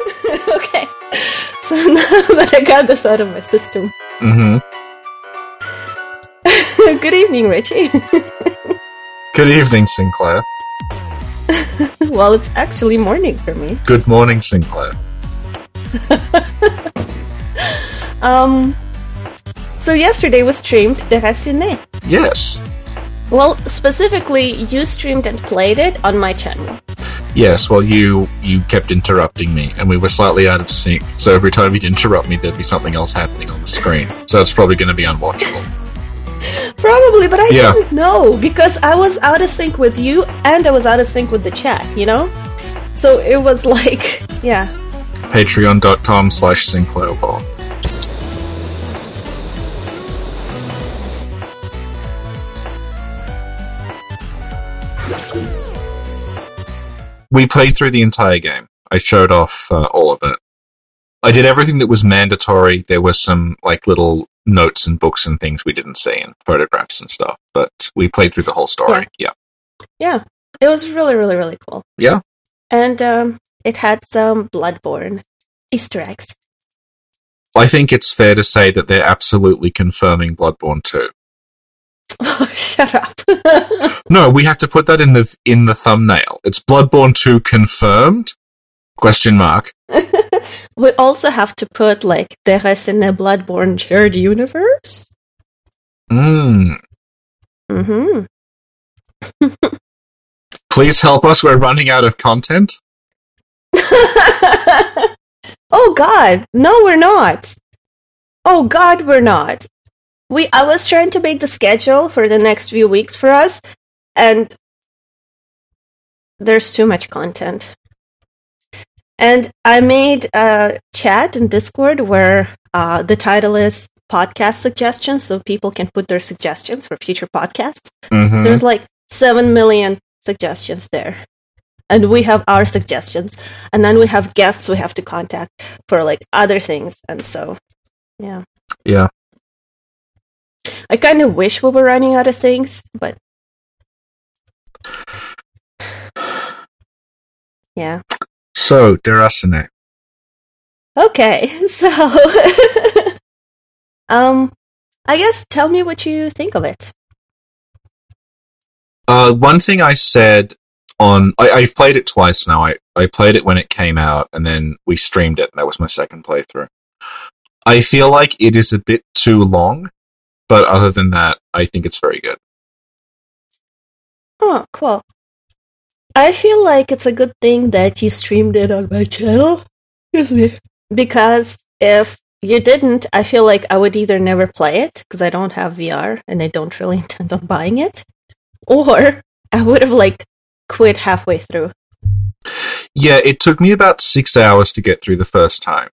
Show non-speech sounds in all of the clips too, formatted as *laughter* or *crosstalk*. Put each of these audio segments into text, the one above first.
*laughs* okay. So *laughs* now that I got this out of my system. Mm-hmm. *laughs* Good evening, Richie. Good evening, Sinclair. well, it's actually morning for me. Good morning, Sinclair. Um, so yesterday was streamed the Déraciné. Yes. Well, specifically, you streamed and played it on my channel. Yes, well, you you kept interrupting me, and we were slightly out of sync. So every time you'd interrupt me, there'd be something else happening on the screen. So it's probably going to be unwatchable. *laughs* Probably, but I Yeah. didn't know because I was out of sync with you and I was out of sync with the chat, you know? So it was like, *laughs* yeah. Patreon.com slash Sinclair We played through the entire game. I showed off uh, all of it. I did everything that was mandatory. There were some like little notes and books and things we didn't see and photographs and stuff, but we played through the whole story. Yeah. Yeah. It was really, really, really cool. Yeah. And um, it had some Bloodborne Easter eggs. I think it's fair to say that they're absolutely confirming Bloodborne 2. Oh, *laughs* shut up. *laughs* No, we have to put that in the in the thumbnail. It's Bloodborne 2 confirmed? Question mark. *laughs* we also have to put like there is in a Bloodborne shared universe. Mm. Mm-hmm. Please help us. We're running out of content. oh God, no, we're not. Oh God, we're not. We I was trying to make the schedule for the next few weeks for us, and there's too much content. And I made a chat in Discord where uh, the title is podcast suggestions, so people can put their suggestions for future podcasts. Mhm. There's like 7 million suggestions there. And we have our suggestions. And then we have guests we have to contact for like other things. And so, yeah. Yeah. I kind of wish we were running out of things, but. *sighs* Yeah. So, Déraciné. Okay, *laughs* so. *laughs* um, I guess tell me what you think of it. Uh, one thing I said on I, I've played it twice now. I, I played it when it came out, and then we streamed it. And that was my second playthrough. I feel like it is a bit too long, but other than that, I think it's very good. Oh, cool. I feel like it's a good thing that you streamed it on my channel. Excuse *laughs* me. Because if you didn't, I feel like I would either never play it because I don't have VR and I don't really *laughs* intend on buying it, or I would have like quit halfway through. Yeah, it took me about six hours to get through the first time,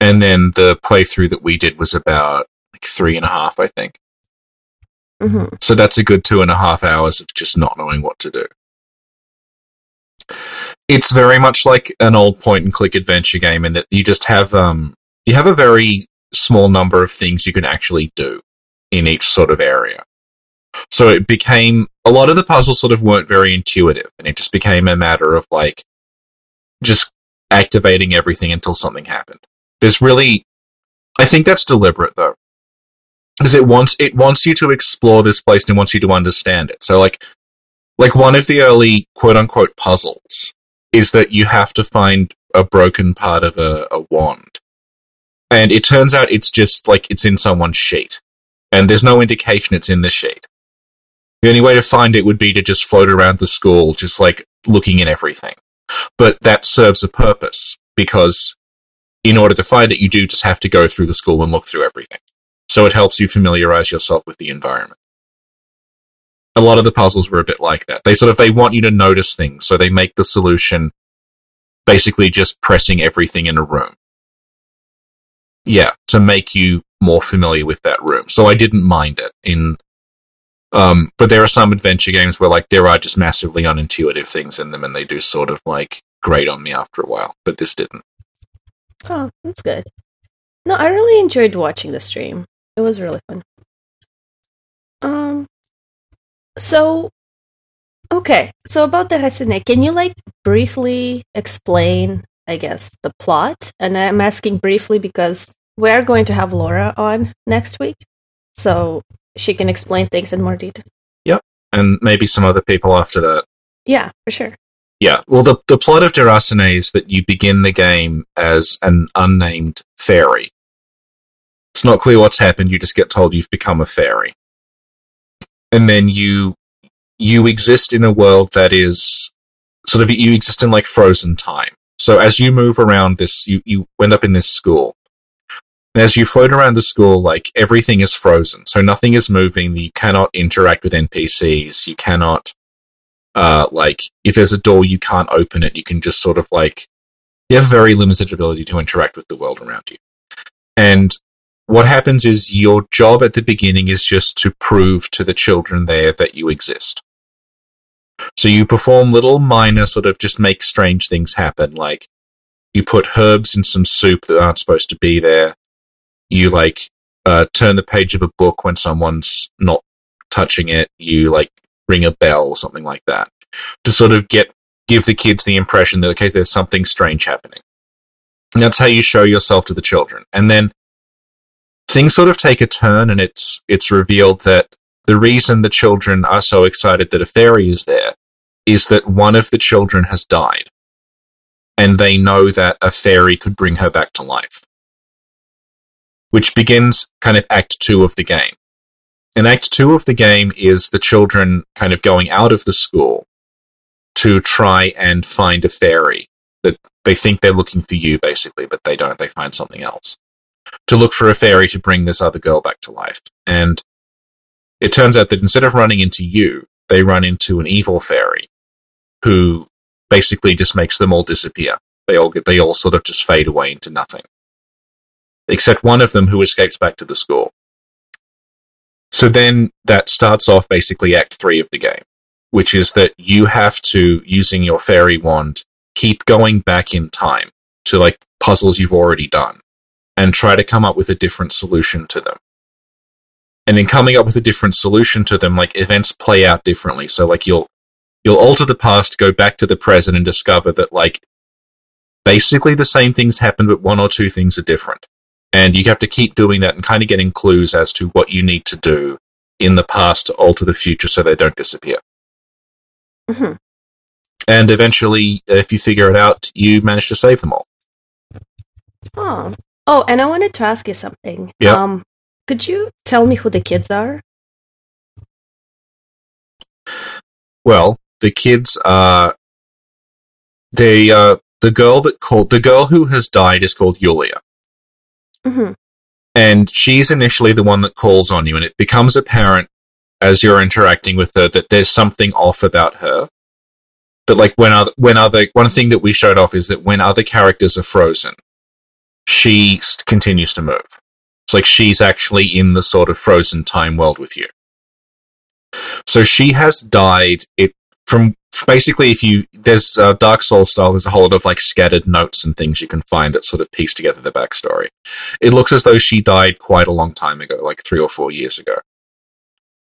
and then the playthrough that we did was about like three and a half, I think. hmm So that's a good two and a half hours of just not knowing what to do. It's very much like an old point and click adventure game in that you just have um you have a very small number of things you can actually do in each sort of area. So it became a lot of the puzzles sort of weren't very intuitive and it just became a matter of like just activating everything until something happened. There's really I think that's deliberate though because it wants it wants you to explore this place and wants you to understand it. So like like one of the early quote unquote puzzles is that you have to find a broken part of a, a wand. And it turns out it's just like it's in someone's sheet. And there's no indication it's in the sheet. The only way to find it would be to just float around the school, just like looking in everything. But that serves a purpose because in order to find it, you do just have to go through the school and look through everything. So it helps you familiarize yourself with the environment. A lot of the puzzles were a bit like that. They sort of they want you to notice things, so they make the solution basically just pressing everything in a room. Yeah, to make you more familiar with that room. So I didn't mind it in um but there are some adventure games where like there are just massively unintuitive things in them and they do sort of like grate on me after a while, but this didn't. Oh, that's good. No, I really enjoyed watching the stream. It was really fun. Um, so okay, so about Déraciné, can you like briefly explain I guess, the plot. And I'm asking briefly because we're going to have Laura on next week. So she can explain things in more detail. Yep. And maybe some other people after that. Yeah, for sure. Yeah. Well, the, the plot of Déraciné is that you begin the game as an unnamed fairy. It's not clear what's happened. You just get told you've become a fairy. And then you you exist in a world that is sort of you exist in like frozen time. So as you move around this, you, you end up in this school. And as you float around the school, like everything is frozen. So nothing is moving. You cannot interact with NPCs. You cannot, uh, like, if there's a door, you can't open it. You can just sort of like, you have very limited ability to interact with the world around you. And what happens is your job at the beginning is just to prove to the children there that you exist. So you perform little minor sort of just make strange things happen. Like you put herbs in some soup that aren't supposed to be there. You like uh, turn the page of a book when someone's not touching it. You like ring a bell or something like that to sort of get give the kids the impression that okay, there's something strange happening. And that's how you show yourself to the children. And then things sort of take a turn, and it's it's revealed that the reason the children are so excited that a fairy is there is that one of the children has died. And they know that a fairy could bring her back to life. Which begins kind of act two of the game. And act two of the game is the children kind of going out of the school to try and find a fairy that they think they're looking for you basically, but they don't. They find something else to look for a fairy to bring this other girl back to life. And it turns out that instead of running into you, they run into an evil fairy who basically just makes them all disappear. They all get, they all sort of just fade away into nothing. Except one of them who escapes back to the school. So then that starts off basically act three of the game, which is that you have to, using your fairy wand, keep going back in time to like puzzles you've already done and try to come up with a different solution to them and in coming up with a different solution to them, like events play out differently. So like you'll you'll alter the past, go back to the present, and discover that like basically the same things happen, but one or two things are different. And you have to keep doing that and kind of getting clues as to what you need to do in the past to alter the future so they don't disappear. Mm-hmm. And eventually, if you figure it out, you manage to save them all. Oh, oh, and I wanted to ask you something. Yeah. Um, could you tell me who the kids are? Well, the kids are they uh the girl that called the girl who has died is called Yulia. Mm-hmm. And she's initially the one that calls on you, and it becomes apparent as you're interacting with her that there's something off about her. But like when other when other one thing that we showed off is that when other characters are frozen, she continues to move. It's like she's actually in the sort of frozen time world with you. So she has died. It from basically if you there's uh, Dark Souls style. There's a whole lot of like scattered notes and things you can find that sort of piece together the backstory. It looks as though she died quite a long time ago, like three or four years ago,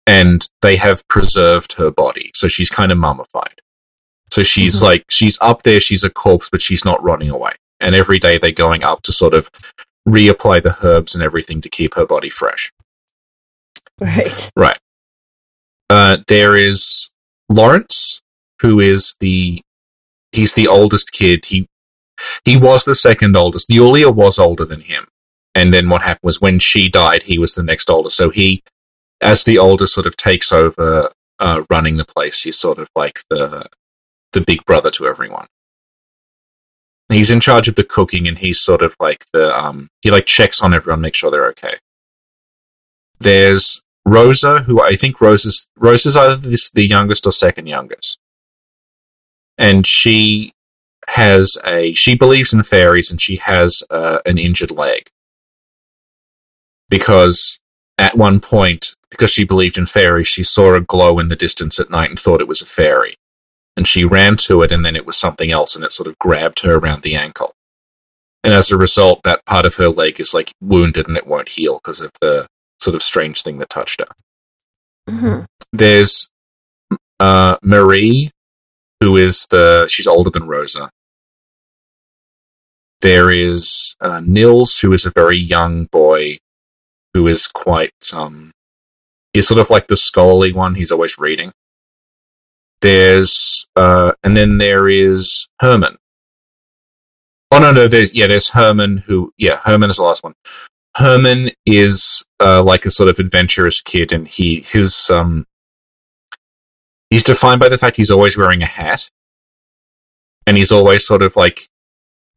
and they have preserved her body, so she's kind of mummified. So she's mm-hmm. like she's up there, she's a corpse, but she's not running away. And every day they're going up to sort of reapply the herbs and everything to keep her body fresh. Right. Right. Uh, there is Lawrence, who is the he's the oldest kid. He he was the second oldest. Yulia was older than him. And then what happened was when she died, he was the next oldest. So he, as the oldest, sort of takes over uh, running the place. He's sort of like the the big brother to everyone he's in charge of the cooking and he's sort of like the um he like checks on everyone make sure they're okay. There's rosa who i think rosa's rosa's either this, the youngest or second youngest. And she has a she believes in fairies and she has uh, an injured leg. Because at one point because she believed in fairies she saw a glow in the distance at night and thought it was a fairy and she ran to it and then it was something else and it sort of grabbed her around the ankle. And as a result, that part of her leg is like wounded and it won't heal because of the sort of strange thing that touched her. Mm-hmm. There's uh, Marie, who is the she's older than Rosa, there is uh, Nils, who is a very young boy, who is quite um, he's sort of like the scholarly one. He's always reading. There's uh, and then there is Herman. Oh no, no, there's yeah, there's Herman who yeah, Herman is the last one. Herman is uh, like a sort of adventurous kid, and he his um he's defined by the fact he's always wearing a hat, and he's always sort of like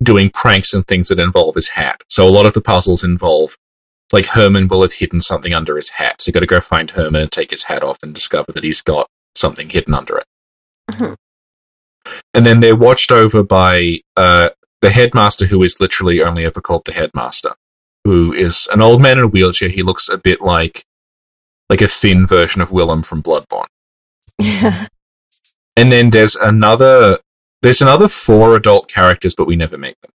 doing pranks and things that involve his hat. So a lot of the puzzles involve like Herman will have hidden something under his hat. So you got to go find Herman and take his hat off and discover that he's got something hidden under it. And then they're watched over by uh, the headmaster, who is literally only ever called the headmaster, who is an old man in a wheelchair. He looks a bit like like a thin version of Willem from Bloodborne. Yeah. *laughs* And then there's another there's another four adult characters, but we never meet them.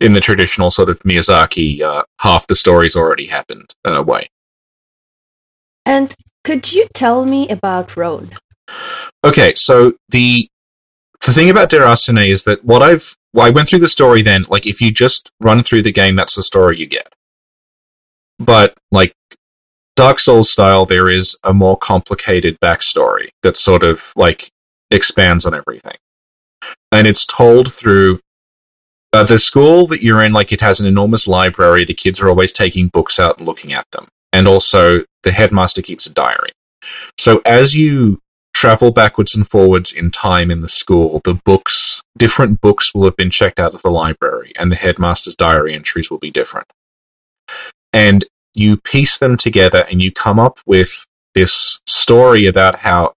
In the traditional sort of Miyazaki, uh, half the story's already happened uh, way. And could you tell me about Roan? Okay, so the the thing about Déraciné is that what I've well, I went through the story then, like if you just run through the game, that's the story you get. But like Dark Souls style, there is a more complicated backstory that sort of like expands on everything. And it's told through uh, the school that you're in, like it has an enormous library. The kids are always taking books out and looking at them. And also the headmaster keeps a diary. So as you travel backwards and forwards in time in the school, the books, different books will have been checked out of the library, and the headmaster's diary entries will be different. And you piece them together and you come up with this story about how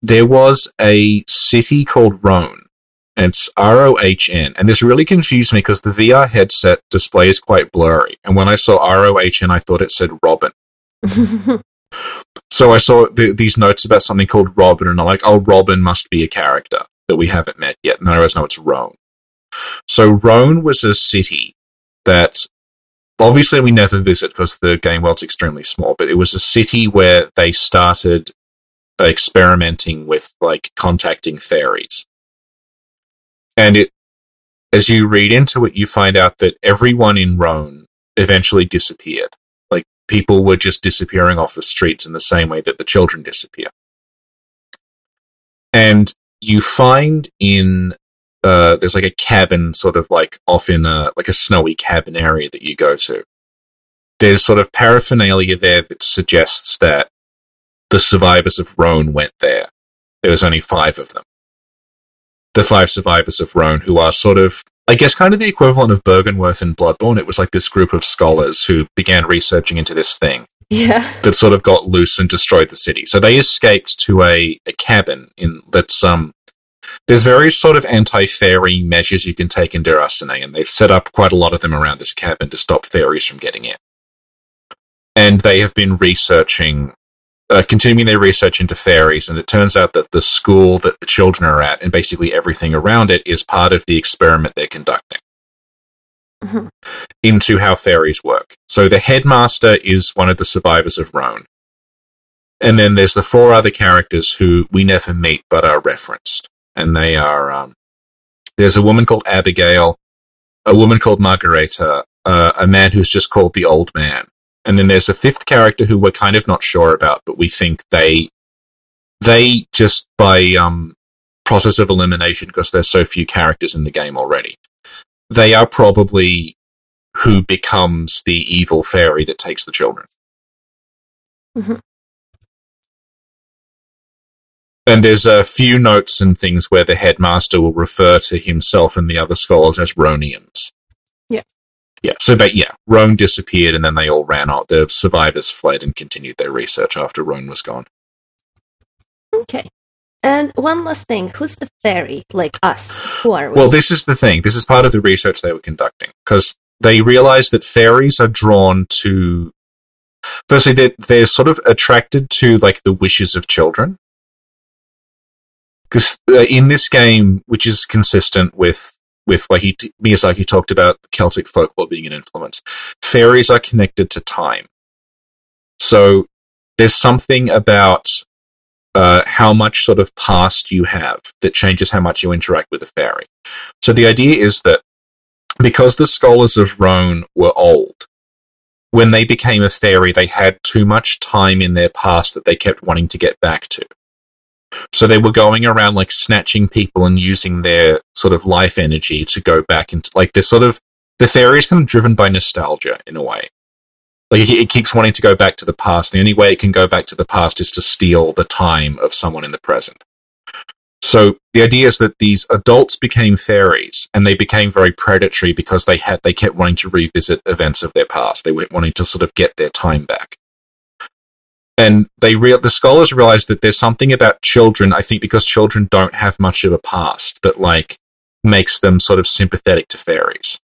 there was a city called Roan. It's R O H N. And this really confused me because the VR headset display is quite blurry. And when I saw R O H N, I thought it said Robin. *laughs* So I saw the, these notes about something called Robin, and I'm like, oh, Robin must be a character that we haven't met yet. And I realized, no, it's Roan. So Roan was a city that obviously we never visit because the game world's extremely small, but it was a city where they started experimenting with like contacting fairies. And it, as you read into it, you find out that everyone in Roan eventually disappeared like people were just disappearing off the streets in the same way that the children disappear. And you find in uh, there's like a cabin sort of like off in a like a snowy cabin area that you go to. There's sort of paraphernalia there that suggests that the survivors of Roan went there. There was only five of them. The five survivors of Roan who are sort of I guess kind of the equivalent of Byrgenwerth in Bloodborne. It was like this group of scholars who began researching into this thing yeah. that sort of got loose and destroyed the city. So they escaped to a, a cabin in that's um there's various sort of anti-fairy measures you can take in Déraciné, and they've set up quite a lot of them around this cabin to stop fairies from getting in. And they have been researching uh, continuing their research into fairies, and it turns out that the school that the children are at, and basically everything around it, is part of the experiment they're conducting Mhm. into how fairies work. So the headmaster is one of the survivors of Roan. And then there's the four other characters who we never meet but are referenced. And they are um, there's a woman called Abigail, a woman called Margareta, uh, a man who's just called the Old Man. And then there's a fifth character who we're kind of not sure about, but we think they they just by um, process of elimination because there's so few characters in the game already. They are probably who becomes the evil fairy that takes the children. Mhm. And there's a few notes and things where the headmaster will refer to himself and the other scholars as Ronians. Yeah. So, but yeah, Roan disappeared and then they all ran out. The survivors fled and continued their research after Roan was gone. Okay. And one last thing. Who's the fairy? Like us. Who are we? Well, this is the thing. This is part of the research they were conducting because they realized that fairies are drawn to. Firstly, they're, they're sort of attracted to like the wishes of children. Because uh, in this game, which is consistent with with like he, Miyazaki talked about Celtic folklore being an influence, fairies are connected to time. So there's something about uh, how much sort of past you have that changes how much you interact with a fairy. So the idea is that because the scholars of Roan were old, when they became a fairy, they had too much time in their past that they kept wanting to get back to. So they were going around like snatching people and using their sort of life energy to go back into like they're sort of the fairy is kind of driven by nostalgia in a way. Like it, it keeps wanting to go back to the past. The only way it can go back to the past is to steal the time of someone in the present. So the idea is that these adults became fairies and they became very predatory because they had they kept wanting to revisit events of their past. They were wanting to sort of get their time back. And they real the scholars realize that there's something about children, I think because children don't have much of a past, that like makes them sort of sympathetic to fairies.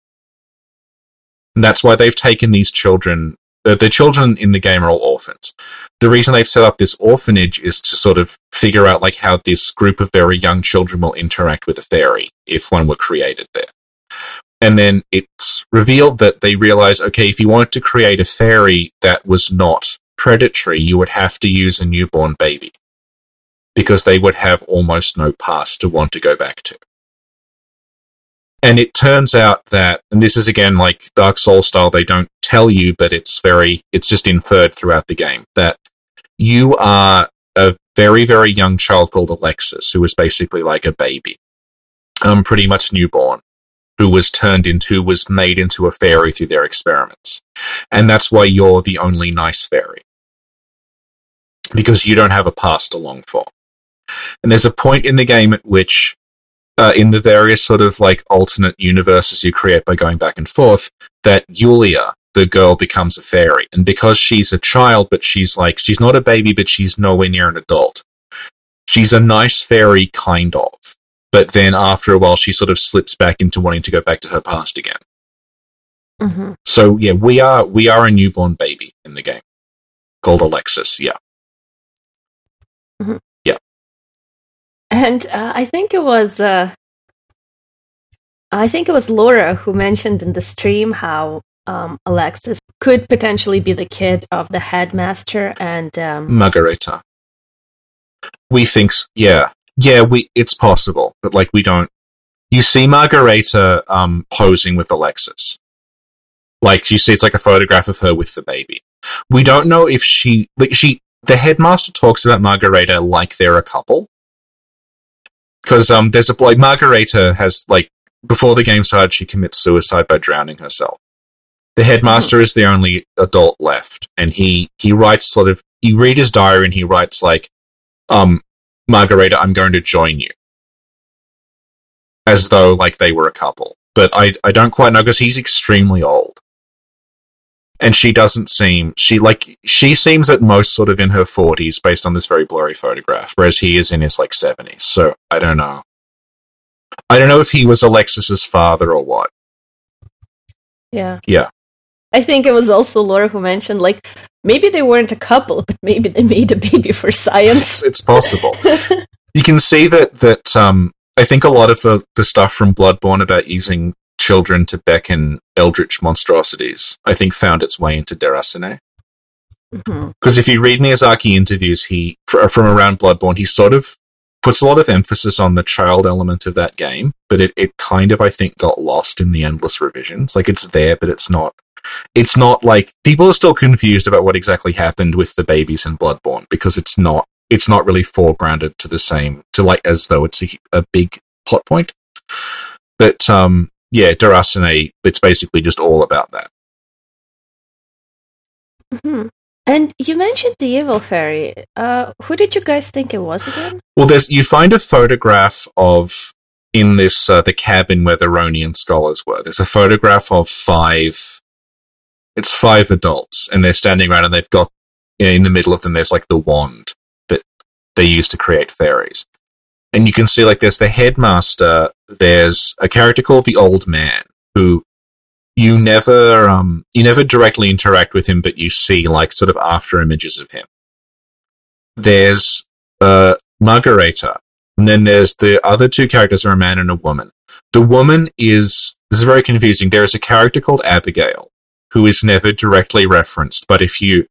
And that's why they've taken these children the, the children in the game are all orphans. The reason they've set up this orphanage is to sort of figure out like how this group of very young children will interact with a fairy if one were created there. And then it's revealed that they realize, okay, if you wanted to create a fairy that was not predatory, you would have to use a newborn baby because they would have almost no past to want to go back to. And it turns out that, and this is again like Dark Souls style, they don't tell you, but it's very, it's just inferred throughout the game that you are a very, very young child called Alexis, who is basically like a baby, um, pretty much newborn, who was turned into, was made into a fairy through their experiments. And that's why you're the only nice fairy. Because you don't have a past to long for. And there's a point in the game at which uh, in the various sort of like alternate universes you create by going back and forth that Yulia, the girl, becomes a fairy. And because she's a child, but she's like, she's not a baby, but she's nowhere near an adult. She's a nice fairy, kind of. But then after a while, she sort of slips back into wanting to go back to her past again. Mm-hmm. So yeah, we are we are a newborn baby in the game called Alexis. Yeah. Mhm. Yeah. And uh, I think it was uh, I think it was Laura who mentioned in the stream how um, Alexis could potentially be the kid of the headmaster and um, Margareta. We think, yeah, yeah, we it's possible, but like we don't. You see Margareta um, posing with Alexis, like you see, it's like a photograph of her with the baby. We don't know if she, like she, the headmaster talks about Margareta like they're a couple, because um, there's a like Margareta has like before the game started, she commits suicide by drowning herself. The headmaster is the only adult left, and he he writes sort of you read his diary and he writes like, um, Margareta, I'm going to join you. As though like they were a couple. But I I don't quite know because he's extremely old. And she doesn't seem she like she seems at most sort of in her forties based on this very blurry photograph, whereas he is in his like seventies. So I don't know. I don't know if he was Alexis's father or what. yeah. Yeah. I think it was also Laura who mentioned like maybe they weren't a couple, but maybe they made a baby for science. It's, it's possible. you can see that that um I think a lot of the the stuff from Bloodborne about using children to beckon eldritch monstrosities, I think found its way into Déraciné. Because if you read Miyazaki interviews, he fr- from around Bloodborne, he sort of puts a lot of emphasis on the child element of that game, but it, it kind of I think got lost in the endless revisions. Like it's there, but it's not. It's not like people are still confused about what exactly happened with the babies in Bloodborne because it's not. It's not really foregrounded to the same to like as though it's a, a big plot point. But um, yeah, Déraciné, it's basically just all about that. Mhm. And you mentioned the evil fairy. Uh, who did you guys think it was again? Well, there's you find a photograph of in this uh, the cabin where the Ronian scholars were. There's a photograph of five. It's five adults, and they're standing around, and they've got you know, in the middle of them. There's like the wand that they use to create fairies, and you can see like there's the headmaster. There's a character called the Old Man who you never um you never directly interact with him, but you see like sort of after images of him. There's uh Margareta, and then there's the other two characters are a man and a woman. The woman is this is very confusing. There is a character called Abigail who is never directly referenced, but if you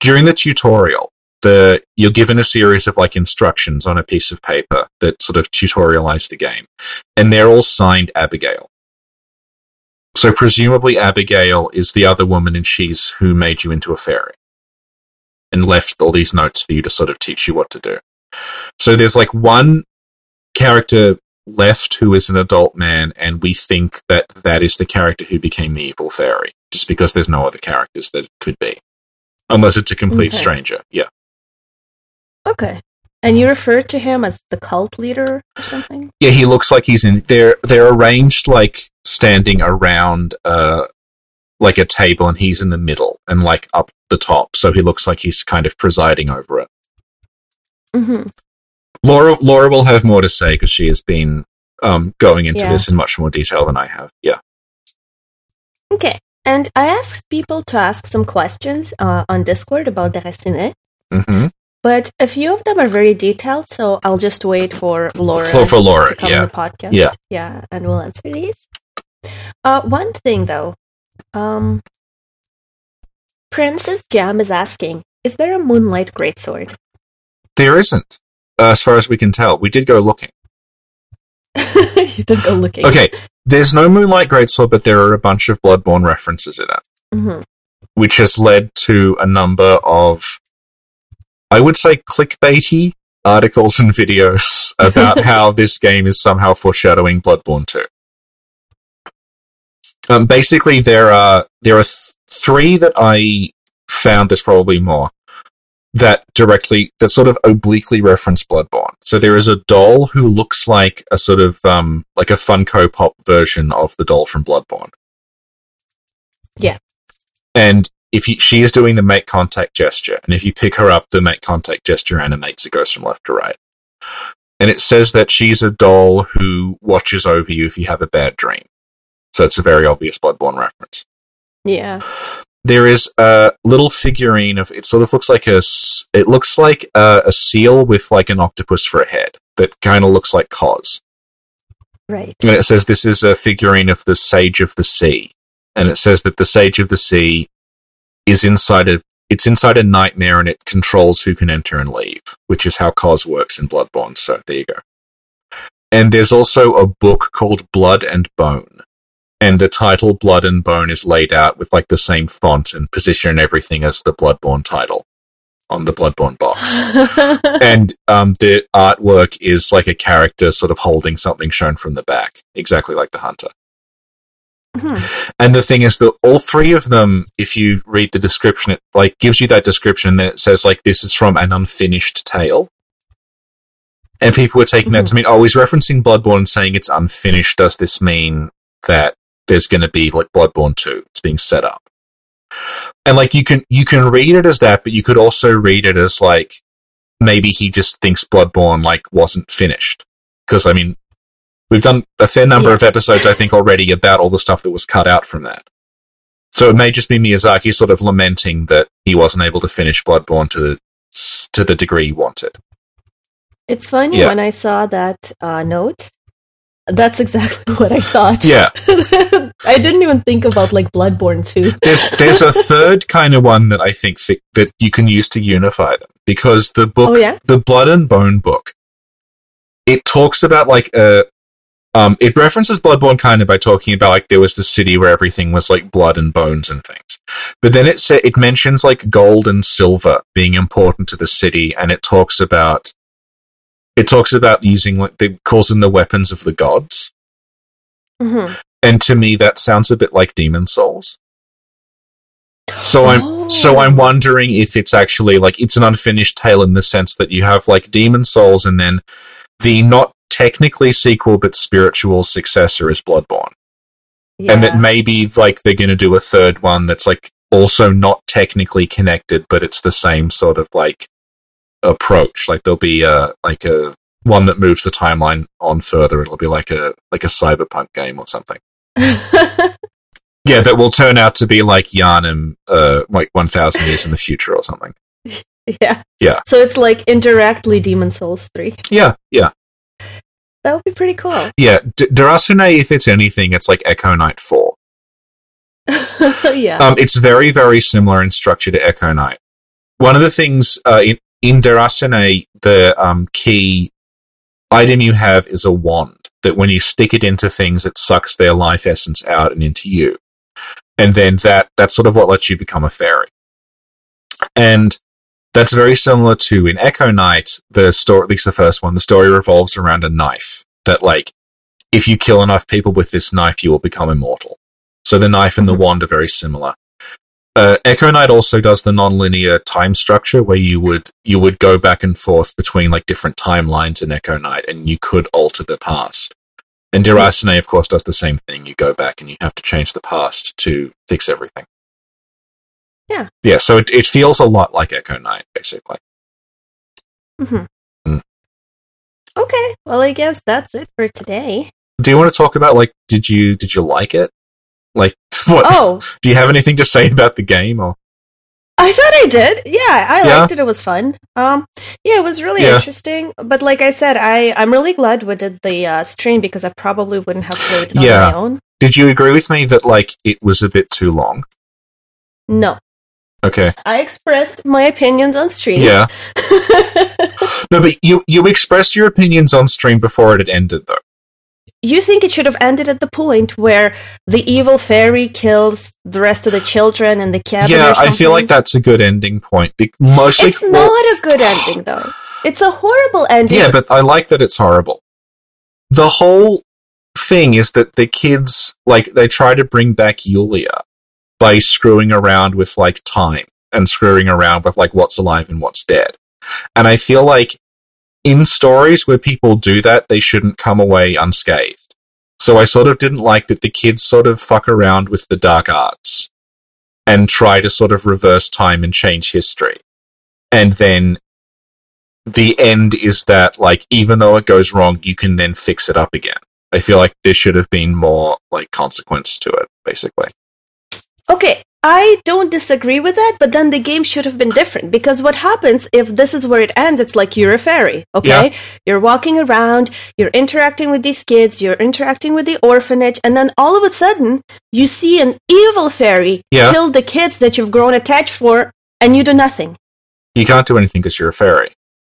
during the tutorial, the you're given a series of like instructions on a piece of paper that sort of tutorialize the game, and they're all signed Abigail. So presumably Abigail is the other woman, and she's who made you into a fairy, and left all these notes for you to sort of teach you what to do. So there's like one character left who is an adult man, and we think that that is the character who became the evil fairy, just because there's no other characters that it could be, unless it's a complete Okay. stranger. Yeah. Okay. And you refer to him as the cult leader or something? Yeah, he looks like he's in. They're they're arranged like standing around uh like a table, and he's in the middle and like up the top, so he looks like he's kind of presiding over it. hmm Laura Laura will have more to say because she has been um going into Yeah. this in much more detail than I have. Yeah. Okay. And I asked people to ask some questions uh, on Discord about Déraciné, Mm-hmm. but a few of them are very detailed, so I'll just wait for Laura For, for Laura, to come yeah. on the podcast. Yeah. Yeah, and we'll answer these. Uh, one thing though, um, Princess Jam is asking, is there a Moonlight Greatsword? There isn't, uh, as far as we can tell. We did go looking. *laughs* you did go looking. Okay, there's no Moonlight Greatsword, but there are a bunch of Bloodborne references in it. hmm which has led to a number of, I would say, clickbaity articles and videos *laughs* about *laughs* how this game is somehow foreshadowing Bloodborne 2. Um, basically, there are there are th- three that I found. There's probably more that directly that sort of obliquely reference Bloodborne. So there is a doll who looks like a sort of um like a Funko Pop version of the doll from Bloodborne. Yeah. And if you, she is doing the make contact gesture, and if you pick her up, the make contact gesture animates. It goes from left to right. And it says that she's a doll who watches over you if you have a bad dream. So it's a very obvious Bloodborne reference Yeah. There is a little figurine of it sort of looks like a it looks like a, a seal with like an octopus for a head that kind of looks like Kos. Right. And it says this is a figurine of the Sage of the Sea. And it says that the Sage of the Sea is inside a it's inside a nightmare and it controls who can enter and leave, which is how Kos works in Bloodborne. So there you go. And there's also a book called Blood and Bone. And the title Blood and Bone is laid out with like the same font and position and everything as the Bloodborne title on the Bloodborne box *laughs* and um, the artwork is like a character sort of holding something shown from the back, exactly like the hunter. Hmm. And the thing is that all three of them, if you read the description, it like gives you that description, and then it says like this is from an unfinished tale. And people were taking that to mean, oh, he's referencing Bloodborne and saying it's unfinished. Does this mean that there's going to be like Bloodborne two? It's being set up, and like you can you can read it as that, but you could also read it as like maybe he just thinks Bloodborne like wasn't finished. Because I mean, we've done a fair number Yeah. of episodes, I think, already about all the stuff that was cut out from that. So it may just be Miyazaki sort of lamenting that he wasn't able to finish Bloodborne to the to the degree he wanted. It's funny Yeah. when I saw that uh, note. That's exactly *laughs* what I thought. Yeah, *laughs* I didn't even think about like Bloodborne 2. there's *laughs* there's a third kind of one that I think fi- that you can use to unify them because the book Oh yeah? the Blood and Bone book. It talks about like a um it references Bloodborne kind of by talking about like there was the city where everything was like blood and bones and things. But then it sa- it mentions like gold and silver being important to the city and it talks about it talks about using like it calls them the weapons of the gods. hmm And to me that sounds a bit like demon souls. So I'm so Oh. I'm wondering if it's actually like it's an unfinished tale in the sense that you have like Demon Souls and then the not technically sequel but spiritual successor is Bloodborne. And that maybe like they're going to do a third one that's like also not technically connected but it's the same sort of like approach. Like there'll be a like a one that moves the timeline on further. It'll be like a like a cyberpunk game or something. *laughs* Yeah, that will turn out to be like Yharnam, uh, like one thousand years in the future or something. *laughs* yeah. Yeah. So it's like indirectly Demon Souls 3. Yeah, yeah, That would be pretty cool. yeah. D- Déraciné, if it's anything, it's like Echo Night Four. *laughs* yeah. Um, it's very, very similar in structure to Echo Night. One of the things uh, in in Déraciné, the um, key item you have is a wand that when you stick it into things, it sucks their life essence out and into you. And then that, that's sort of what lets you become a fairy. And that's very similar to in Echo Night, the story, at least the first one, the story revolves around a knife that like, if you kill enough people with this knife, you will become immortal. So the knife and the wand are very similar. Uh, Echo Night also does the non-linear time structure where you would you would go back and forth between like different timelines in Echo Night, and you could alter the past. And Déraciné, of course, does the same thing. You go back and you have to change the past to fix everything. Yeah. Yeah, so it, it feels a lot like Echo Night, basically. hmm Mm. Okay, well, I guess that's it for today. Do you want to talk about like did you did you like it? Like *laughs* what Oh, do you have anything to say about the game or I thought I did. Yeah, I Yeah? liked it. It was fun. Um, yeah, it was really Yeah. interesting. But like I said, I I'm really glad we did the uh, stream because I probably wouldn't have played it on Yeah. my own. did you agree with me that like it was a bit too long? No, Okay. I expressed my opinions on stream. Yeah. *laughs* No, but you you expressed your opinions on stream before it had ended though. You think it should have ended at the point where the evil fairy kills the rest of the children in the cabin? yeah, I feel like that's a good ending point. Be- It's well, not a good ending, though. It's a horrible ending. Yeah, but I like that it's horrible. The whole thing is that the kids like they try to bring back Yulia by screwing around with like time and screwing around with like what's alive and what's dead. And I feel like in stories where people do that, they shouldn't come away unscathed. So I sort of didn't like that the kids sort of fuck around with the dark arts and try to sort of reverse time and change history. And then the end is that like even though it goes wrong, you can then fix it up again. I feel like there should have been more like consequence to it, basically. Okay, I don't disagree with that, but then the game should have been different because what happens if this is where it ends? It's like you're a fairy, okay? You're walking around, you're interacting with these kids, you're interacting with the orphanage, and then all of a sudden you see an evil fairy Yeah. kill the kids that you've grown attached for, and you do nothing. You can't do anything because you're a fairy.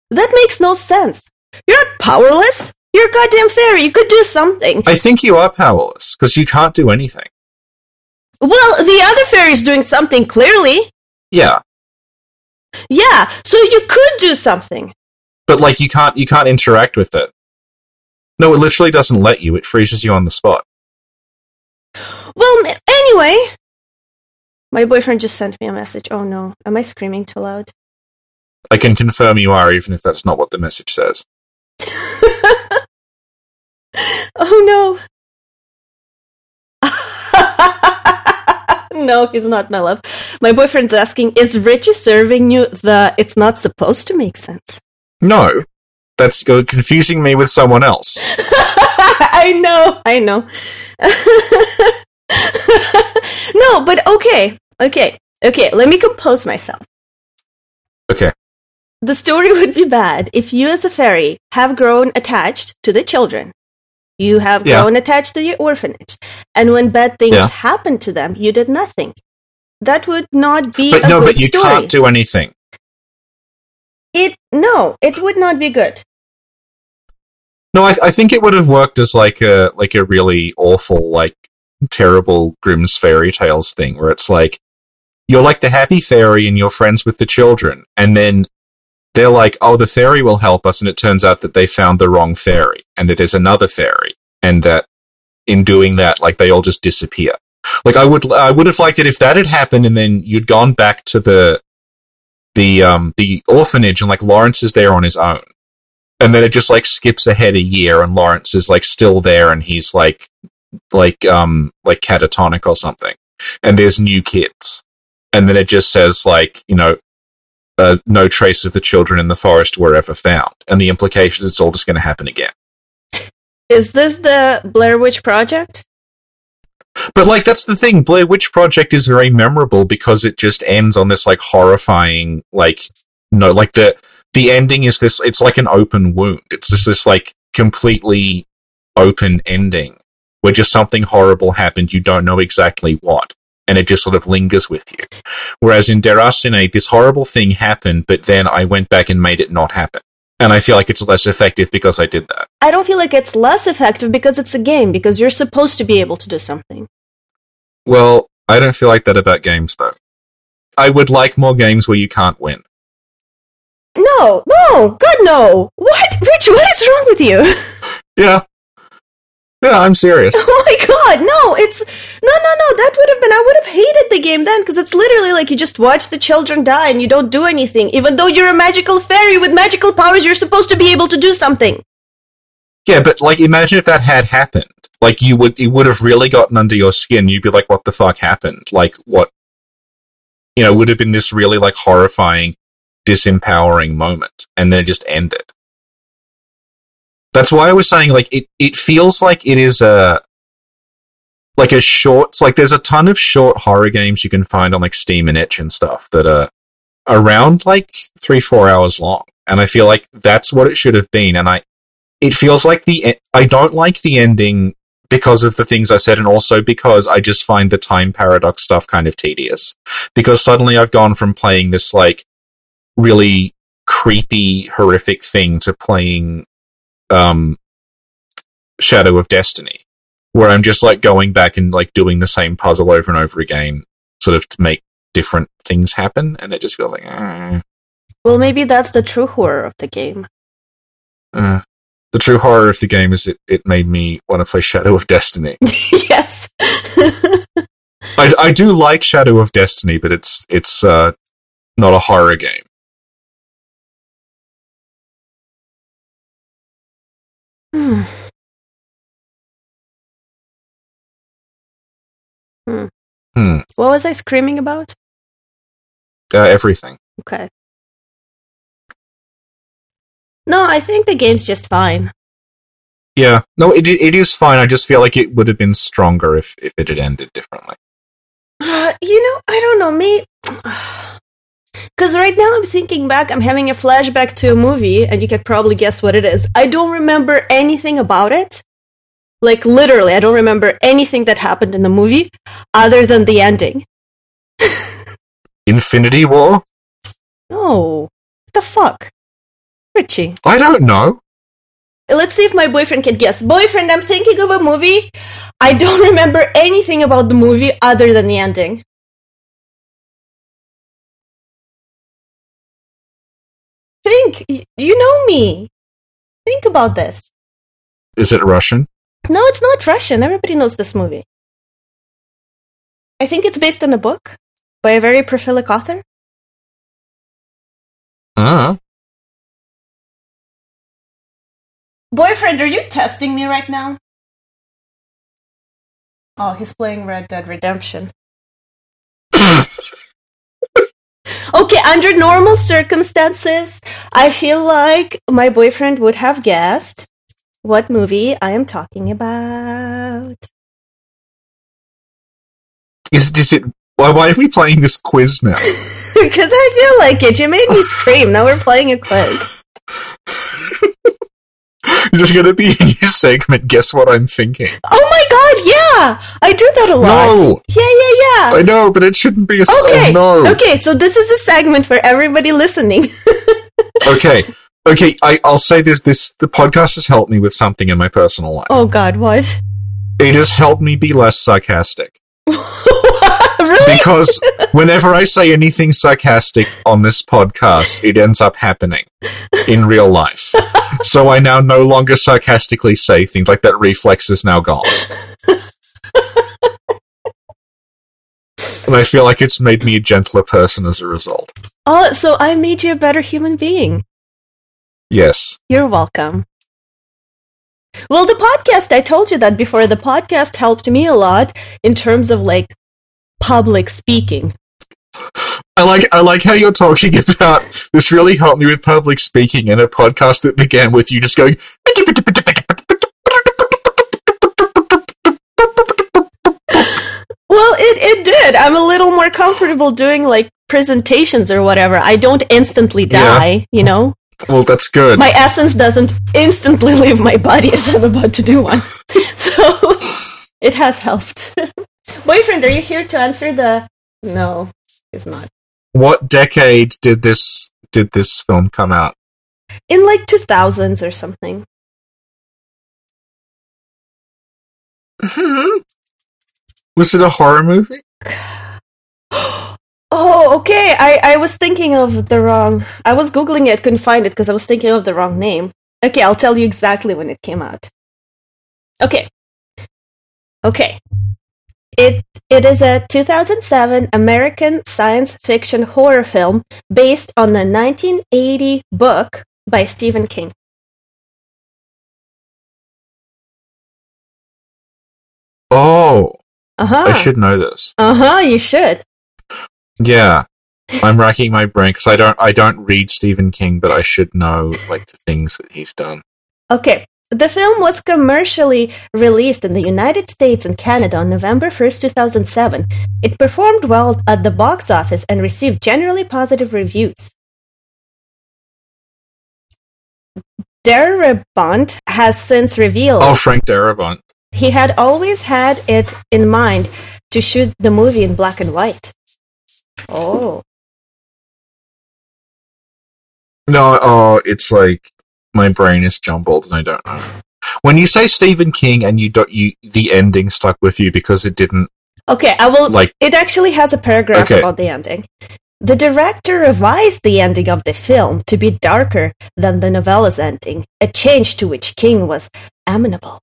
That makes no sense. You're not powerless. You're a goddamn fairy. You could do something. I think you are powerless because you can't do anything. Well, the other fairy's doing something clearly. Yeah, Yeah, so you could do something. but like you can't you can't interact with it. No, it literally doesn't let you. It freezes you on the spot. Well, anyway. My boyfriend just sent me a message. Oh no, am I screaming too loud? I can confirm you are, even if that's not what the message says. *laughs* oh no. *laughs* no, he's not, my love. My boyfriend's asking, is Richie serving you the it's not supposed to make sense? No, that's confusing me with someone else. *laughs* I know, I know. *laughs* no, but okay, okay, okay, let me compose myself. Okay. The story would be bad if you, as a fairy, have grown attached to the children. You mm. have Yeah. grown attached to your orphanage. And when bad things Yeah. happen to them, you did nothing. That would not be But a no, good but you story. can't do anything. it. No, it would not be good. No, I, I think it would have worked as like a like a really awful, like terrible Grimm's fairy tales thing, where it's like you're like the happy fairy and you're friends with the children, and then they're like, "Oh, the fairy will help us," and it turns out that they found the wrong fairy, and that there's another fairy, and that in doing that, like they all just disappear. Like I would, I would have liked it if that had happened, and then you'd gone back to the the um the orphanage, and like Lawrence is there on his own. And then it just like skips ahead a year and Lawrence is like still there and he's like like um like catatonic or something. And there's new kids. And then it just says like you know uh, no trace of the children in the forest were ever found and the implication is it's all just going to happen again. Is this the Blair Witch Project? but like that's the thing blair witch project is very memorable because it just ends on this like horrifying like no like the the ending is this it's like an open wound. It's just this like completely open ending where just something horrible happened. You don't know exactly what and it just sort of lingers with you. Whereas in Déraciné, this horrible thing happened, but then I went back and made it not happen. And I feel like it's less effective because I did that. I don't feel like it's less effective because it's a game, because you're supposed to be able to do something. Well, I don't feel like that about games, though. I would like more games where you can't win. No, no, God, no. What? Rich, what is wrong with you? *laughs* Yeah. Yeah, I'm serious. *laughs* Oh my god, no, it's. No, no, no, that would have been. I would have hated the game then, because it's literally like you just watch the children die and you don't do anything. Even though you're a magical fairy with magical powers, you're supposed to be able to do something. Yeah, but like, imagine if that had happened. Like, you would, it would have really gotten under your skin. You'd be like, what the fuck happened? Like, what? You know, would have been this really, like, horrifying, disempowering moment. And then it just ended. That's why I was saying, like, it, it feels like it is a, like a short, like, there's a ton of short horror games you can find on, like, Steam and Itch and stuff that are around, like, three, four hours long. And I feel like that's what it should have been. And I, it feels like the, I don't like the ending because of the things I said, and also because I just find the time paradox stuff kind of tedious. Because suddenly I've gone from playing this, like, really creepy, horrific thing to playing um, Shadow of Destiny, where I'm just like going back and like doing the same puzzle over and over again, sort of to make different things happen, and it just feels like uh, Well, maybe that's the true horror of the game. uh. the true horror of the game is it, it made me want to play Shadow of Destiny. *laughs* yes. *laughs* I, I do like Shadow of Destiny, but it's it's uh, not a horror game. Hmm. Hmm. Hmm. What was I screaming about? Uh, everything. Okay. No, I think the game's just fine. Yeah. No, it it is fine. I just feel like it would have been stronger if, if it had ended differently. Uh, you know, I don't know, me. *sighs* Because right now I'm thinking back, I'm having a flashback to a movie, and you could probably guess what it is. I don't remember anything about it. Like, literally, I don't remember anything that happened in the movie other than the ending. Infinity War? Oh, what the fuck? Richie. I don't know. Let's see if my boyfriend can guess. Boyfriend, I'm thinking of a movie. I don't *laughs* remember anything about the movie other than the ending. Think. You know me. Think about this. Is it Russian? No, it's not Russian. Everybody knows this movie. I think it's based on a book by a very prolific author. Uh, Boyfriend, are you testing me right now? Oh, he's playing Red Dead Redemption. *laughs* okay, under normal circumstances, I feel like my boyfriend would have guessed what movie I am talking about. is, is it. Why, why are we playing this quiz now? *laughs* Because I feel like it. You made me *laughs* scream. Now we're playing a quiz. Is this going to be a new segment? Guess what I'm thinking? Oh my god, yeah! I do that a lot. No. Yeah, yeah, yeah. I know, but it shouldn't be a Okay. Oh, no. Okay, so this is a segment for everybody listening. *laughs* okay. Okay, I, I'll say this, this, the podcast has helped me with something in my personal life. oh god, what? It has helped me be less sarcastic. *laughs* really? Because whenever I say anything sarcastic on this podcast, it ends up happening in real life. So I now no longer sarcastically say things like that reflex is now gone. And I feel like it's made me a gentler person as a result. Oh, so I made you a better human being. Yes. You're welcome. Well, the podcast, I told you that before. The podcast helped me a lot in terms of like public speaking. I like I like how you're talking *laughs* about this really helped me with public speaking in a podcast that began with you just going Well, it, it did. I'm a little more comfortable doing like presentations or whatever. I don't instantly Yeah. die, you know? Well that's good. My essence doesn't instantly leave my body as I'm about to do one. *laughs* So it has helped. *laughs* Boyfriend, are you here to answer the? No, it's not. What decade did this did this film come out? In like two thousands or something. Mm-hmm. Was it a horror movie? Oh, okay. I, I was thinking of the wrong. I was googling it, couldn't find it because I was thinking of the wrong name. Okay, I'll tell you exactly when it came out. Okay. Okay. It it is a 2007 American science fiction horror film based on the 1980 book by Stephen King. Oh, Uh-huh. I should know this. Uh-huh, you should. Yeah, I'm racking my brain because I don't I don't read Stephen King, but I should know like the things that he's done. Okay. The film was commercially released in the United States and Canada on November 1st, 2007. It performed well at the box office and received generally positive reviews. Darabont has since revealed Oh, Frank Darabont. he had always had it in mind to shoot the movie in black and white. Oh. No, oh, it's like my brain is jumbled and I don't know. When you say Stephen King and you don't you the ending stuck with you because it didn't Okay, I will like It actually has a paragraph Okay. about the ending. The director revised the ending of the film to be darker than the novella's ending, a change to which King was amenable.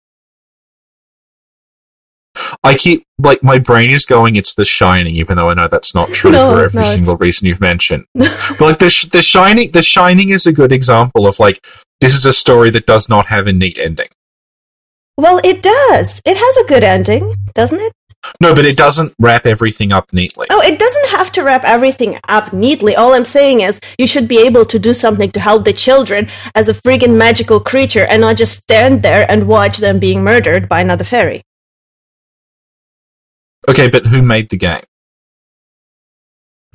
I keep like my brain is going. It's The Shining, even though I know that's not true *laughs* No, for every no, it's- single reason you've mentioned. *laughs* but like the the Shining, The Shining is a good example of like this is a story that does not have a neat ending. Well, it does. It has a good ending, doesn't it? No, but it doesn't wrap everything up neatly. Oh, it doesn't have to wrap everything up neatly. All I'm saying is you should be able to do something to help the children as a friggin' magical creature and not just stand there and watch them being murdered by another fairy. Okay, but who made the game?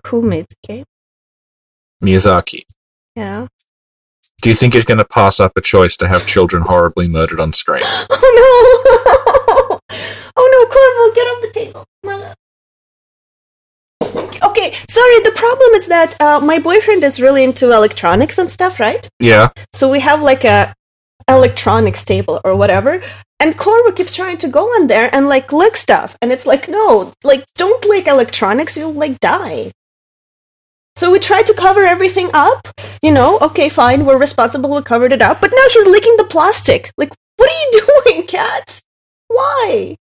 Who made the game? Miyazaki. Yeah. Do you think he's going to pass up a choice to have children horribly murdered on screen? *laughs* Oh no! *laughs* oh no, Corvo, get off the table. Okay, sorry, the problem is that uh, my boyfriend is really into electronics and stuff, right? Yeah. So we have like a electronics table or whatever, and Corvo keeps trying to go on there and like lick stuff, and it's like, no, like don't lick electronics, you'll like die. So we tried to cover everything up, you know, okay, fine, we're responsible, we covered it up, but now he's licking the plastic. Like, what are you *laughs* doing, cat? Why?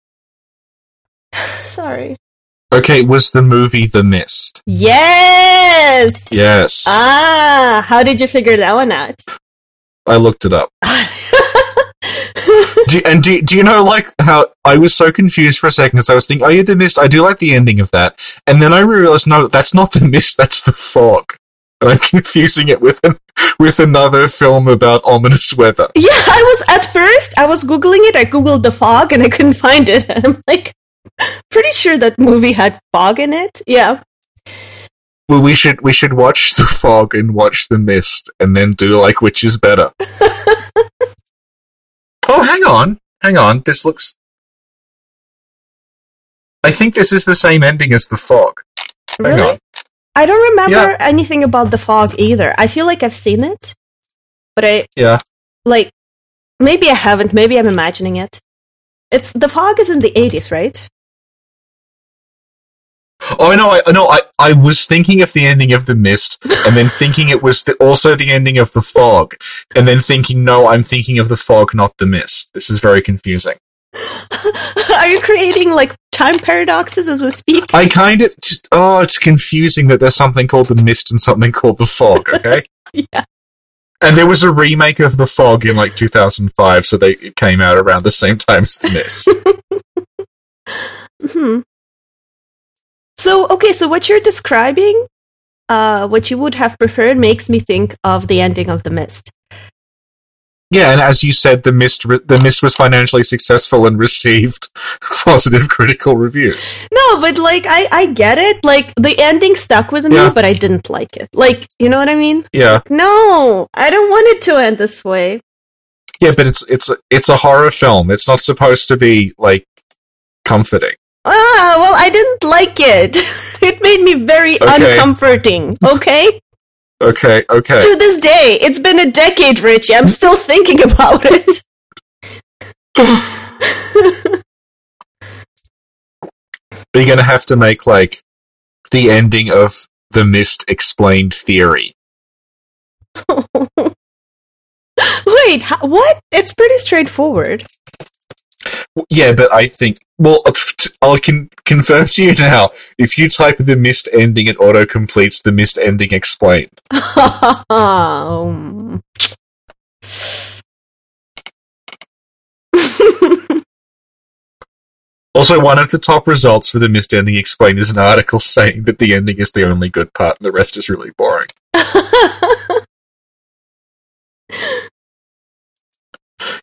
*sighs* Sorry. Okay, was the movie The Mist? Yes! Yes. Ah, how did you figure that one out? I looked it up. *laughs* Do and do, do you know like how I was so confused for a second because I was thinking, oh yeah, the mist. I do like the ending of that, and then I realized, no, that's not the mist. That's the fog. And I'm *laughs* confusing it with an, with another film about ominous weather. *laughs* Yeah, I was at first. I was googling it. I googled the fog, and I couldn't find it. *laughs* And I'm like, pretty sure that movie had fog in it. Yeah. Well, we should we should watch the fog and watch the mist, and then do like which is better. Oh, hang on, hang on. This looks. I think this is the same ending as the fog. Hang Really? on. I don't remember Yeah. anything about the fog either. I feel like I've seen it, but I Yeah. like maybe I haven't. Maybe I'm imagining it. It's the fog is in the 80s, right? Oh no, I no, I, I was thinking of the ending of the mist, and then thinking it was the, also the ending of the fog, and then thinking no, I'm thinking of the fog, not the mist. This is very confusing. *laughs* Are you creating like time paradoxes as we speak? I kind of just oh, it's confusing that there's something called the mist and something called the fog. *laughs* Okay, yeah. and there was a remake of the fog in like 2005, so they it came out around the same time as the mist. *laughs* Hmm. So okay, so what you're describing, uh, what you would have preferred, makes me think of the ending of The Mist. yeah, and as you said, the mist re- the mist was financially successful and received *laughs* positive critical reviews. No, but like I, I get it. Like the ending stuck with me, Yeah. but I didn't like it. Like you know what I mean? Yeah. No, I don't want it to end this way. Yeah, but it's it's it's a horror film. It's not supposed to be like comforting. Ah, well, I didn't like it. *laughs* it made me very Okay. uncomforting. Okay? Okay, okay. to this day, it's been a decade, Richie. I'm still thinking *laughs* about it. *laughs* Are You're gonna have to make like the ending of the Mist explained theory. Wait, what? It's pretty straightforward. Yeah, but I think well, I can confirm to you now. If you type the Mist ending, it auto completes the Mist ending explained. *laughs* um. *laughs* Also, one of the top results for the Mist ending explained is an article saying that the ending is the only good part and the rest is really boring. *laughs*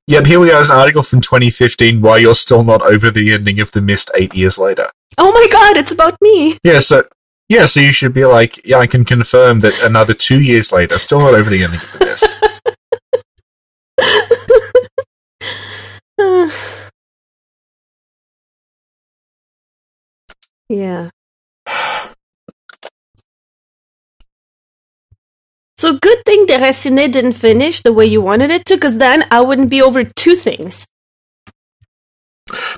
Yep, here we are. Is an article from 2015. Why you're still not over the ending of the Mist eight years later? oh my god, it's about me. Yeah, so yeah, so you should be like, yeah, I can confirm that another two years later, still not over the ending of the Mist. *laughs* *sighs* *sighs* yeah. So good thing Déraciné didn't finish the way you wanted it to, because then I wouldn't be over two things.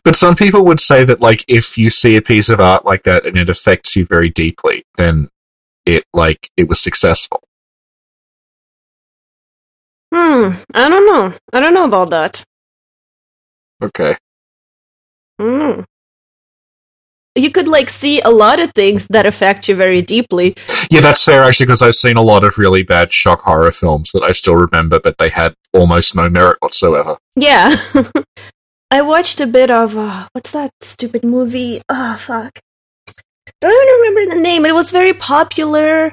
But some people would say that, like, if you see a piece of art like that and it affects you very deeply, then it, like, it was successful. Hmm, I don't know. I don't know about that. Okay. Know. You could like see a lot of things that affect you very deeply. Yeah, that's fair, actually, because I've seen a lot of really bad shock horror films that I still remember, but they had almost no merit whatsoever. Yeah. *laughs* I watched a bit of uh, what's that stupid movie? Oh fuck. Don't even remember the name. It was very popular.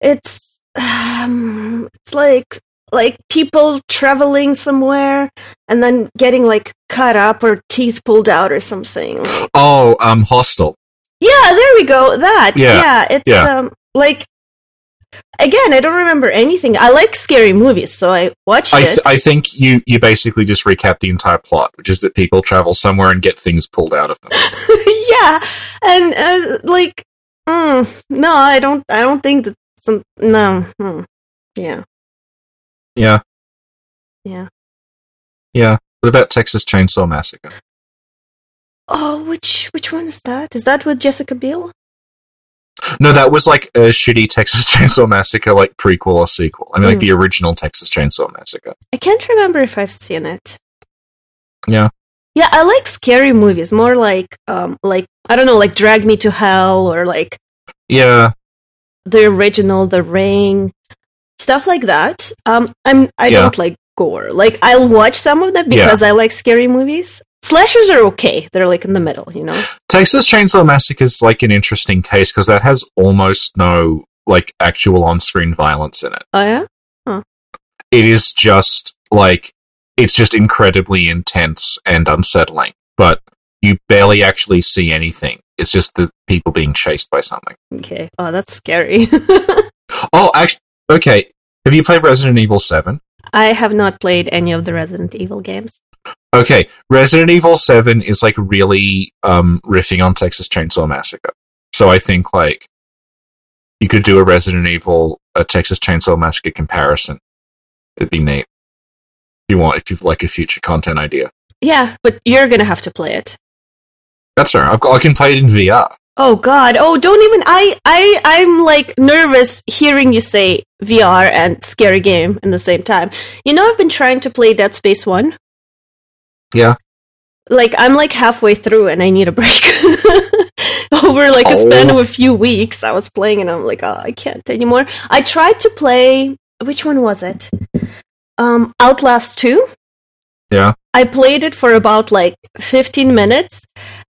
It's *sighs* um it's like like people traveling somewhere and then getting like cut up or teeth pulled out or something. Oh, um, Hostel. Yeah, there we go. That. Yeah, Yeah, it's yeah. um like again, I don't remember anything. I like scary movies, so I watched I, it. I think you, you basically just recap the entire plot, which is that people travel somewhere and get things pulled out of them. *laughs* yeah, and uh, like, mm, no, I don't. I don't think that some. No, hmm. yeah, Yeah, yeah. yeah. What about Texas Chainsaw Massacre? Oh, which which one is that? Is that with Jessica Biel? No, that was like a shitty Texas *laughs* Chainsaw Massacre, like prequel or sequel. I mean, like Mm. the original Texas Chainsaw Massacre. I can't remember if I've seen it. Yeah. Yeah, I like scary movies. More like, um, like I don't know, like Drag Me to Hell or like Yeah, the original The Ring, stuff like that. Um, I'm I Yeah. don't like gore. Like I'll watch some of them because I like scary movies. Slashers are okay; they're like in the middle, you know. Texas Chainsaw Massacre is like an interesting case because that has almost no like actual on-screen violence in it. Oh yeah, It is just like it's just incredibly intense and unsettling, but you barely actually see anything. It's just the people being chased by something. okay. Oh, that's scary. *laughs* Oh, actually, okay. Have you played Resident Evil Seven? I have not played any of the Resident Evil games. Okay, Resident Evil 7 is like really um riffing on Texas Chainsaw Massacre. So I think like you could do a Resident Evil a Texas Chainsaw Massacre comparison. It'd be neat. If you want if you like a future content idea. Yeah, but you're gonna have to play it. That's all right. I've got, I can play it in VR. Oh God! Oh, don't even. I I I'm like nervous hearing you say VR and scary game in the same time. You know, I've been trying to play Dead Space One. Yeah. Like I'm like halfway through and I need a break. *laughs* Over like a span Oh. of a few weeks, I was playing and I'm like, oh, I can't anymore. I tried to play. Which one was it? Um, Outlast Two. Yeah. I played it for about like 15 minutes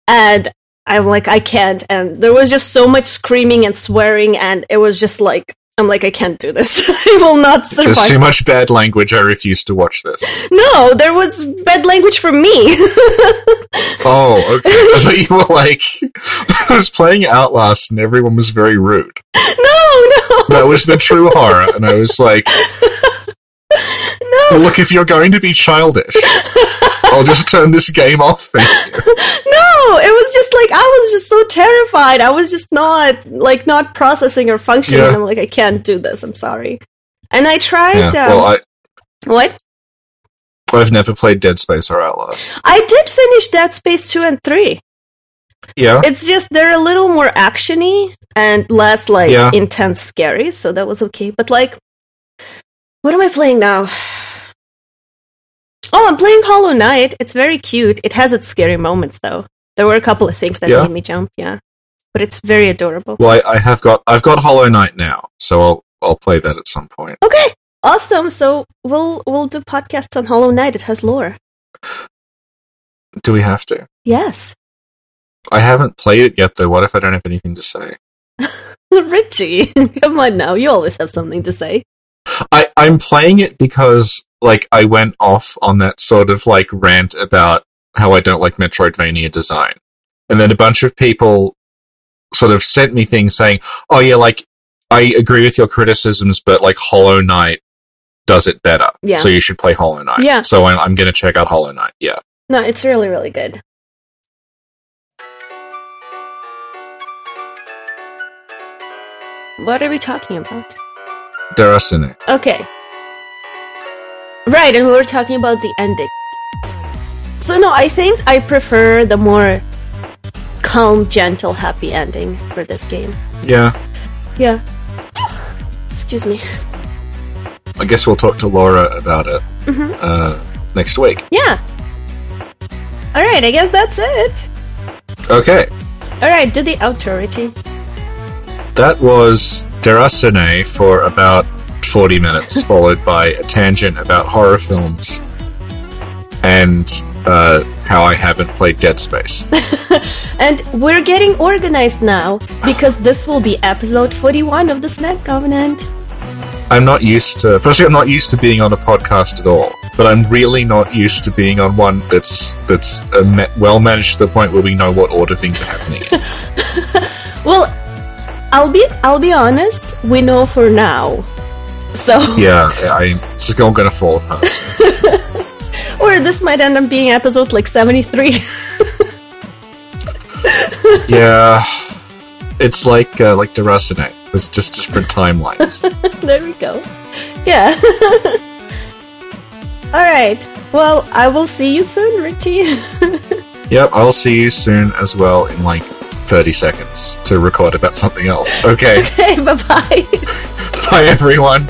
and I'm like, I can't. And there was just so much screaming and swearing, and it was just like, I'm like, I can't do this. *laughs* I will not survive. There's too much bad language. I refuse to watch this. No, there was bad language for me. *laughs* Oh, okay. *laughs* I thought you were like I was playing Outlast and everyone was very rude. no, no, That was the true horror, and I was like, no. well, look, if you're going to be childish, I'll just turn this game off. *laughs* No, it was just like I was just so terrified. I was just not like not processing or functioning. Yeah. I'm like, I can't do this. I'm sorry. And I tried. Yeah. um, Well, I, what? I've never played Dead Space or Outlast. I did finish Dead Space two and three. Yeah. It's just they're a little more actiony and less like Yeah. intense scary, so that was okay. But like, what am I playing now? Oh, I'm playing Hollow Knight. It's very cute. It has its scary moments though. There were a couple of things that Yeah. made me jump. Yeah, but it's very adorable. Well, I, I have got I've got Hollow Knight now, so I'll I'll play that at some point. Okay, awesome. So we'll we'll do podcasts on Hollow Knight. It has lore. Do we have to? Yes, I haven't played it yet, though. What if I don't have anything to say? *laughs* Richie, *laughs* come on now. You always have something to say. I I'm playing it because like I went off on that sort of like rant about how I don't like Metroidvania design, and then a bunch of people sort of sent me things saying, "Oh yeah, like I agree with your criticisms, but like Hollow Knight does it better, Yeah. so you should play Hollow Knight." Yeah. So I'm, I'm going to check out Hollow Knight. Yeah. No, it's really really good. What are we talking about? Déraciné. Okay. Right, and we were talking about the ending. So no, I think I prefer the more calm, gentle, happy ending for this game. Yeah. Yeah. Excuse me. I guess we'll talk to Laura about it Mhm. uh, next week. Yeah. All right, I guess that's it. Okay. All right, do the outro, Richie. That was Déraciné for about 40 minutes, *laughs* followed by a tangent about horror films and uh, how I haven't played Dead Space. *laughs* And we're getting organized now because this will be episode 41 of the Snack Covenant. I'm not used to, firstly, I'm not used to being on a podcast at all, but I'm really not used to being on one that's that's uh, ma- well managed to the point where we know what order things are happening in. *laughs* Well, I'll be I'll be honest, we know for now. So *laughs* yeah, I, it's just all going to fall apart. or this might end up being episode like 73. *laughs* yeah, it's like uh, like Déraciné. It's just different timelines. *laughs* there we go. Yeah. All right. Well, I will see you soon, Richie. Yep, I'll see you soon as well in like 30 seconds to record about something else. Okay, okay, bye-bye. bye everyone.